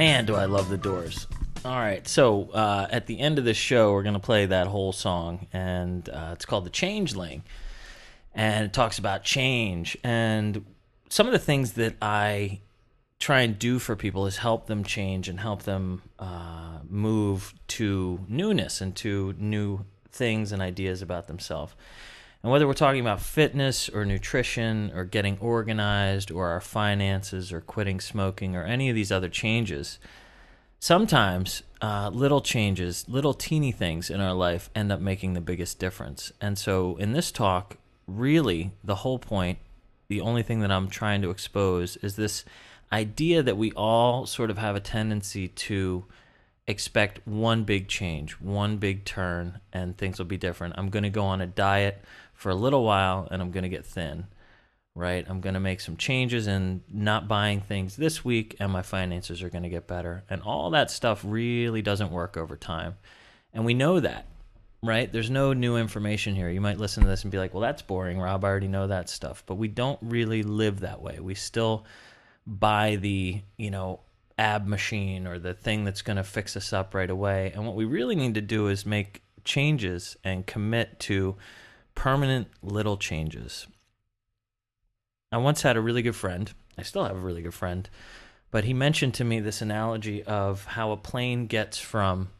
Man, do I love the Doors. All right, so uh, at the end of the show, we're going to play that whole song, and uh, it's called The Changeling. And it talks about change. And some of the things that I try and do for people is help them change and help them uh, move to newness and to new things and ideas about themselves. And whether we're talking about fitness or nutrition or getting organized or our finances or quitting smoking or any of these other changes, sometimes uh, little changes, little teeny things in our life end up making the biggest difference. And so in this talk, really the whole point, the only thing that I'm trying to expose is this idea that we all sort of have a tendency to expect one big change, one big turn, and things will be different. I'm going to go on a diet for a little while and I'm going to get thin, right? I'm going to make some changes and not buying things this week and my finances are going to get better. And all that stuff really doesn't work over time. And we know that, right? There's no new information here. You might listen to this and be like, well, that's boring, Rob. I already know that stuff. But we don't really live that way. We still buy the, you know, ab machine or the thing that's going to fix us up right away. And what we really need to do is make changes and commit to permanent little changes. I once had a really good friend. I still have a really good friend, but he mentioned to me this analogy of how a plane gets from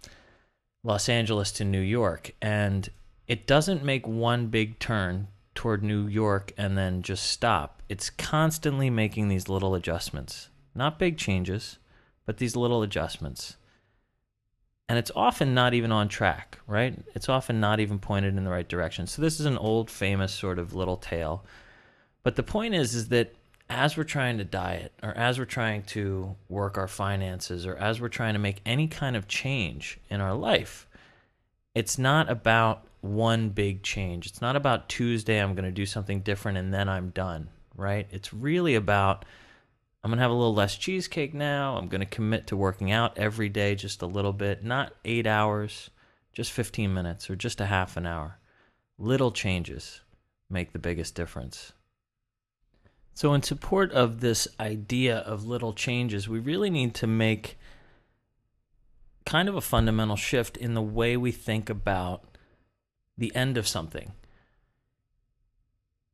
Los Angeles to New York and it doesn't make one big turn toward New York and then just stop. It's constantly making these little adjustments. Not big changes, but these little adjustments. And it's often not even on track, right? It's often not even pointed in the right direction. So this is an old famous sort of little tale. But the point is is that as we're trying to diet or as we're trying to work our finances or as we're trying to make any kind of change in our life, it's not about one big change. It's not about Tuesday, I'm going to do something different and then I'm done, right? It's really about I'm going to have a little less cheesecake now. I'm going to commit to working out every day just a little bit, not eight hours, just 15 minutes or just a half an hour. Little changes make the biggest difference. So, in support of this idea of little changes, we really need to make kind of a fundamental shift in the way we think about the end of something.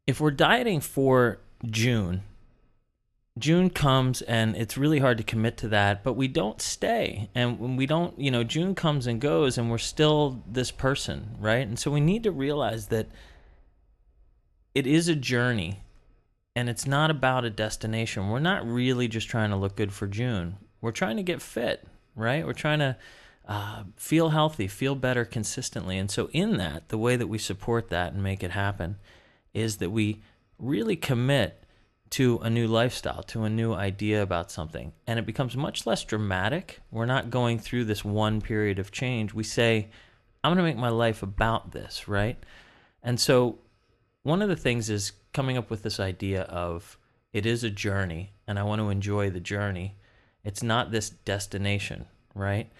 If we're dieting for June, June comes and it's really hard to commit to that, but we don't stay. And when we don't, you know, June comes and goes and we're still this person, right? And so we need to realize that it is a journey and it's not about a destination. We're not really just trying to look good for June. We're trying to get fit, right? We're trying to uh, feel healthy, feel better consistently. And so, in that, the way that we support that and make it happen is that we really commit to a new lifestyle, to a new idea about something. And it becomes much less dramatic. We're not going through this one period of change. We say, I'm going to make my life about this, right? And so, one of the things is coming up with this idea of it is a journey, and I want to enjoy the journey. It's not this destination, right?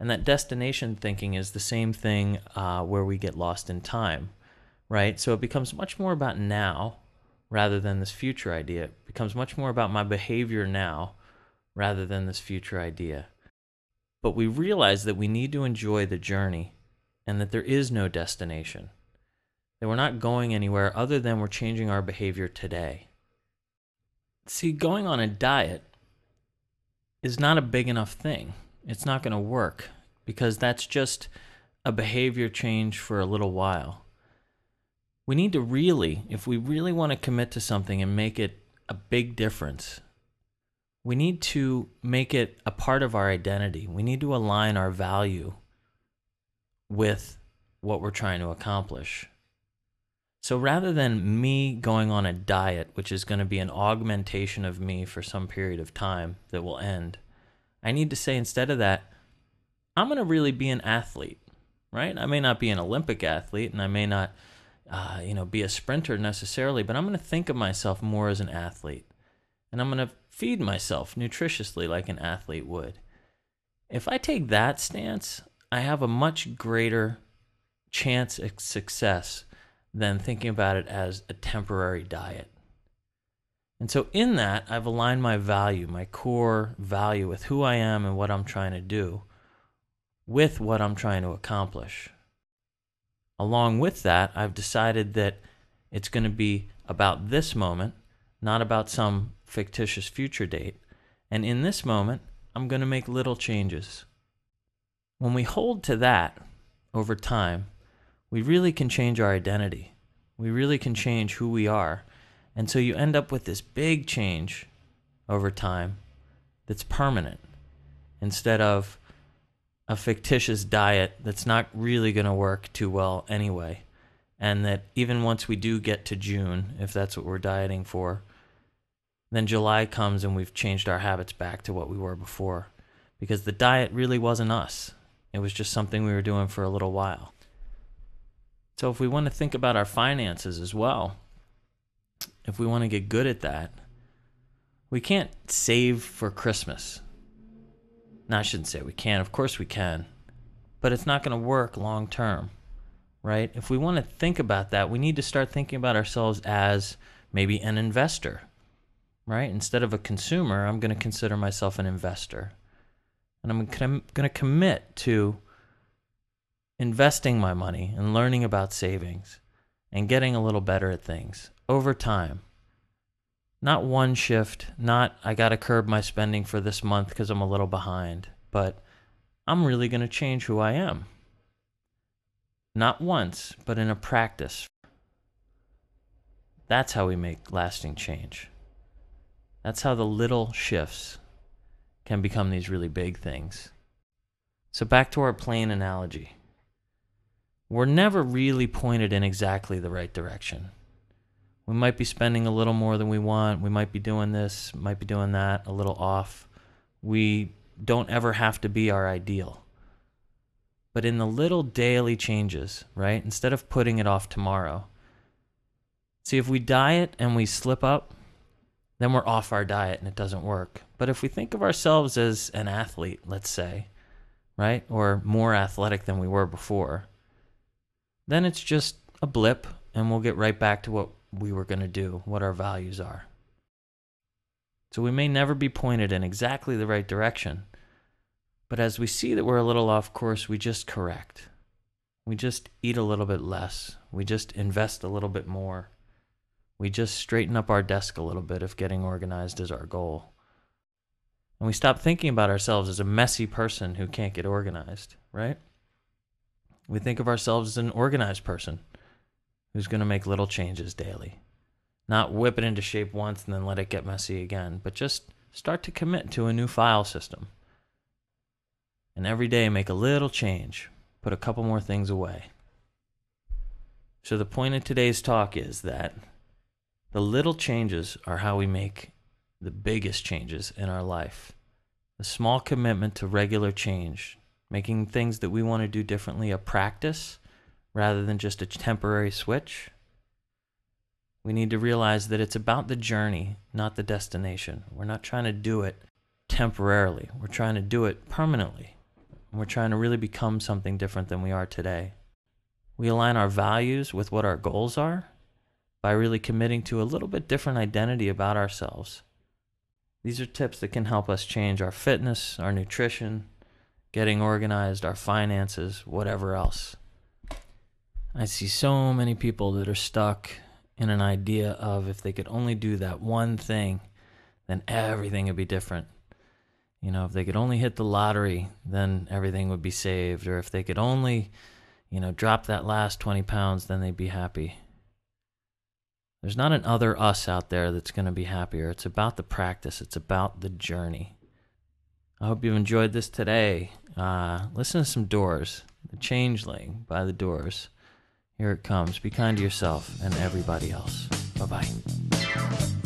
And that destination thinking is the same thing uh, where we get lost in time, right? So it becomes much more about now rather than this future idea. It becomes much more about my behavior now rather than this future idea. But we realize that we need to enjoy the journey and that there is no destination, that we're not going anywhere other than we're changing our behavior today. See, going on a diet is not a big enough thing it's not going to work because that's just a behavior change for a little while. We need to really, if we really want to commit to something and make it a big difference, we need to make it a part of our identity. We need to align our value with what we're trying to accomplish. So rather than me going on a diet, which is going to be an augmentation of me for some period of time that will end, I need to say instead of that, I'm going to really be an athlete, right? I may not be an Olympic athlete and I may not, uh, you know, be a sprinter necessarily, but I'm going to think of myself more as an athlete. And I'm going to feed myself nutritiously like an athlete would. If I take that stance, I have a much greater chance of success than thinking about it as a temporary diet. And so, in that, I've aligned my value, my core value with who I am and what I'm trying to do, with what I'm trying to accomplish. Along with that, I've decided that it's going to be about this moment, not about some fictitious future date. And in this moment, I'm going to make little changes. When we hold to that over time, we really can change our identity. We really can change who we are. And so you end up with this big change over time that's permanent instead of a fictitious diet that's not really going to work too well anyway. And that even once we do get to June, if that's what we're dieting for, then July comes and we've changed our habits back to what we were before because the diet really wasn't us. It was just something we were doing for a little while. So if we want to think about our finances as well, if we want to get good at that, we can't save for Christmas. No, I shouldn't say we can. Of course we can. But it's not going to work long term, right? If we want to think about that, we need to start thinking about ourselves as maybe an investor, right? Instead of a consumer, I'm going to consider myself an investor. And I'm going to commit to investing my money and learning about savings and getting a little better at things over time. Not one shift, not I got to curb my spending for this month because I'm a little behind, but I'm really going to change who I am. Not once, but in a practice. That's how we make lasting change. That's how the little shifts can become these really big things. So, back to our plane analogy. We're never really pointed in exactly the right direction we might be spending a little more than we want. We might be doing this, might be doing that, a little off. We don't ever have to be our ideal. But in the little daily changes, right? Instead of putting it off tomorrow, see if we diet and we slip up, then we're off our diet and it doesn't work. But if we think of ourselves as an athlete, let's say, right? Or more athletic than we were before, then it's just a blip and we'll get right back to what we were going to do, what our values are. So we may never be pointed in exactly the right direction, but as we see that we're a little off course, we just correct. We just eat a little bit less. We just invest a little bit more. We just straighten up our desk a little bit if getting organized is our goal. And we stop thinking about ourselves as a messy person who can't get organized, right? We think of ourselves as an organized person who's going to make little changes daily. Not whip it into shape once and then let it get messy again, but just start to commit to a new file system. And every day make a little change, put a couple more things away. So, the point of today's talk is that the little changes are how we make the biggest changes in our life. The small commitment to regular change, making things that we want to do differently a practice rather than just a temporary switch. We need to realize that it's about the journey, not the destination. We're not trying to do it temporarily, we're trying to do it permanently. We're trying to really become something different than we are today. We align our values with what our goals are by really committing to a little bit different identity about ourselves. These are tips that can help us change our fitness, our nutrition, getting organized, our finances, whatever else. I see so many people that are stuck in an idea of if they could only do that one thing, then everything would be different. You know, if they could only hit the lottery, then everything would be saved. Or if they could only, you know, drop that last 20 pounds, then they'd be happy. There's not an other us out there that's going to be happier. It's about the practice, it's about the journey. I hope you've enjoyed this today. Uh, listen to some Doors, The Changeling by The Doors. Here it comes. Be kind to yourself and everybody else. Bye bye.